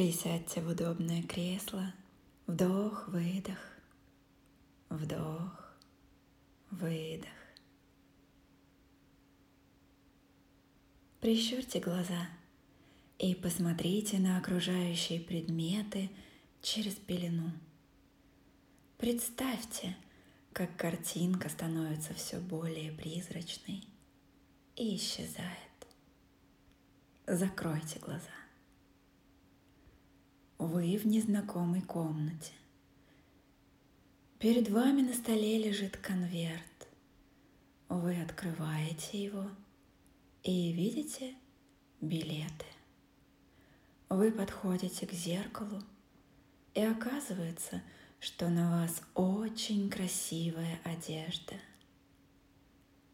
Присядьте в удобное кресло. Вдох, выдох. Вдох, выдох. Прищурьте глаза и посмотрите на окружающие предметы через пелену. Представьте, как картинка становится все более призрачной и исчезает. Закройте глаза. Вы в незнакомой комнате. Перед вами на столе лежит конверт. Вы открываете его и видите билеты. Вы подходите к зеркалу, и оказывается, что на вас очень красивая одежда.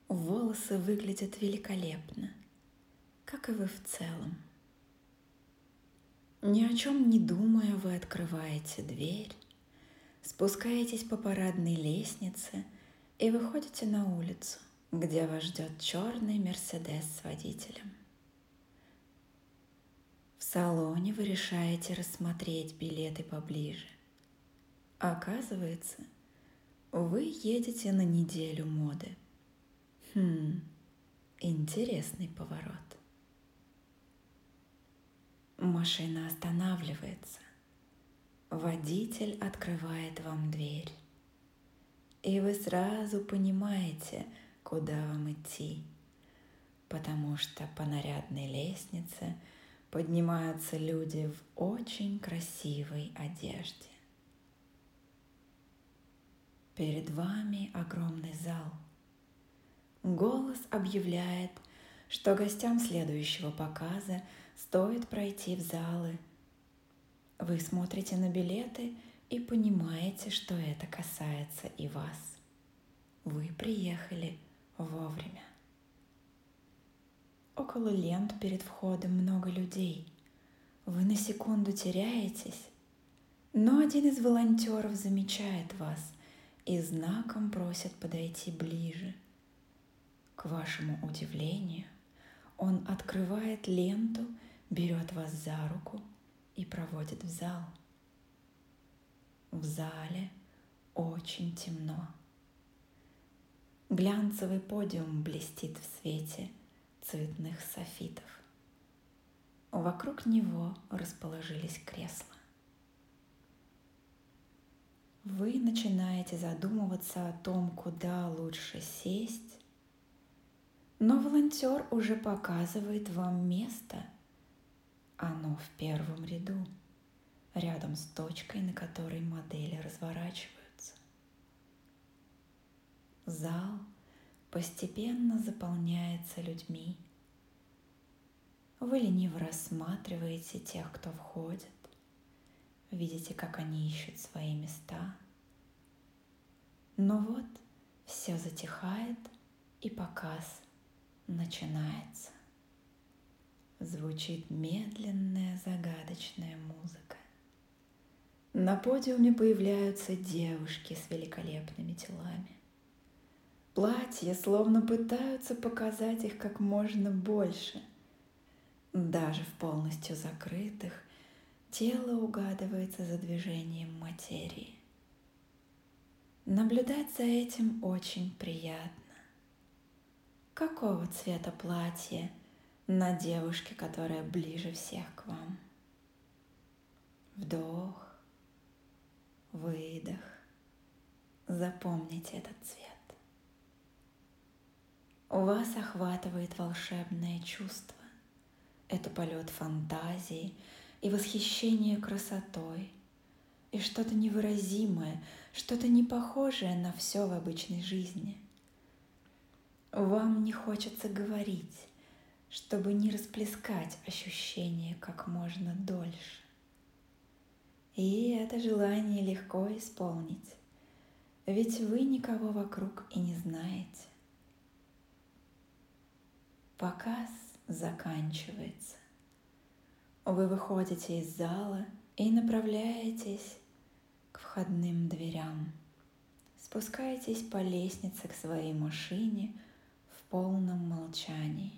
Волосы выглядят великолепно, как и вы в целом. Ни о чем не думая, вы открываете дверь, спускаетесь по парадной лестнице и выходите на улицу, где вас ждет черный Мерседес с водителем. В салоне вы решаете рассмотреть билеты поближе. Оказывается, вы едете на неделю моды. Хм, интересный поворот. Машина останавливается. Водитель открывает вам дверь. И вы сразу понимаете, куда вам идти, потому что по нарядной лестнице поднимаются люди в очень красивой одежде. Перед вами огромный зал. Голос объявляет, что гостям следующего показа – стоит пройти в залы. Вы смотрите на билеты и понимаете, что это касается и вас. Вы приехали вовремя. Около лент перед входом много людей. Вы на секунду теряетесь, но один из волонтеров замечает вас и знаком просит подойти ближе. К вашему удивлению, он открывает ленту берет вас за руку и проводит в зал. В зале очень темно. Глянцевый подиум блестит в свете цветных софитов. Вокруг него расположились кресла. Вы начинаете задумываться о том, куда лучше сесть, но волонтер уже показывает вам место – оно в первом ряду, рядом с точкой, на которой модели разворачиваются. Зал постепенно заполняется людьми. Вы лениво рассматриваете тех, кто входит, видите, как они ищут свои места. Но вот все затихает, и показ начинается звучит медленная загадочная музыка. На подиуме появляются девушки с великолепными телами. Платья словно пытаются показать их как можно больше. Даже в полностью закрытых тело угадывается за движением материи. Наблюдать за этим очень приятно. Какого цвета платье – на девушке, которая ближе всех к вам. Вдох, выдох. Запомните этот цвет. У вас охватывает волшебное чувство. Это полет фантазии и восхищение красотой, и что-то невыразимое, что-то не похожее на все в обычной жизни. Вам не хочется говорить, чтобы не расплескать ощущение как можно дольше. И это желание легко исполнить, ведь вы никого вокруг и не знаете. Показ заканчивается. Вы выходите из зала и направляетесь к входным дверям. Спускаетесь по лестнице к своей машине полном молчании.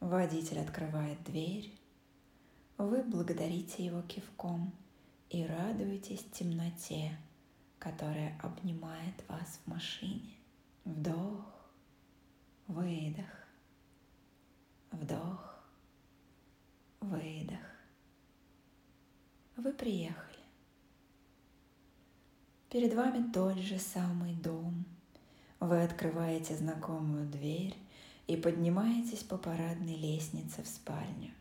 Водитель открывает дверь. вы благодарите его кивком и радуетесь темноте, которая обнимает вас в машине. Вдох, выдох, вдох, выдох. Вы приехали. Перед вами тот же самый дом. Вы открываете знакомую дверь и поднимаетесь по парадной лестнице в спальню.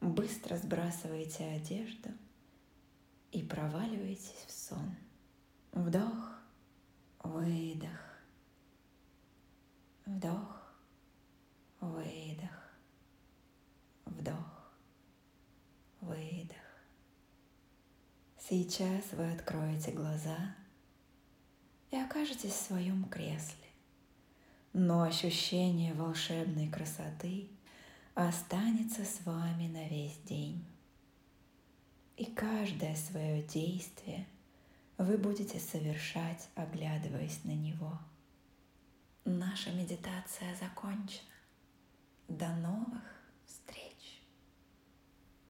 Быстро сбрасываете одежду и проваливаетесь в сон. Вдох, выдох, вдох, выдох, вдох, выдох. Сейчас вы откроете глаза и окажетесь в своем кресле. Но ощущение волшебной красоты останется с вами на весь день. И каждое свое действие вы будете совершать, оглядываясь на него. Наша медитация закончена. До новых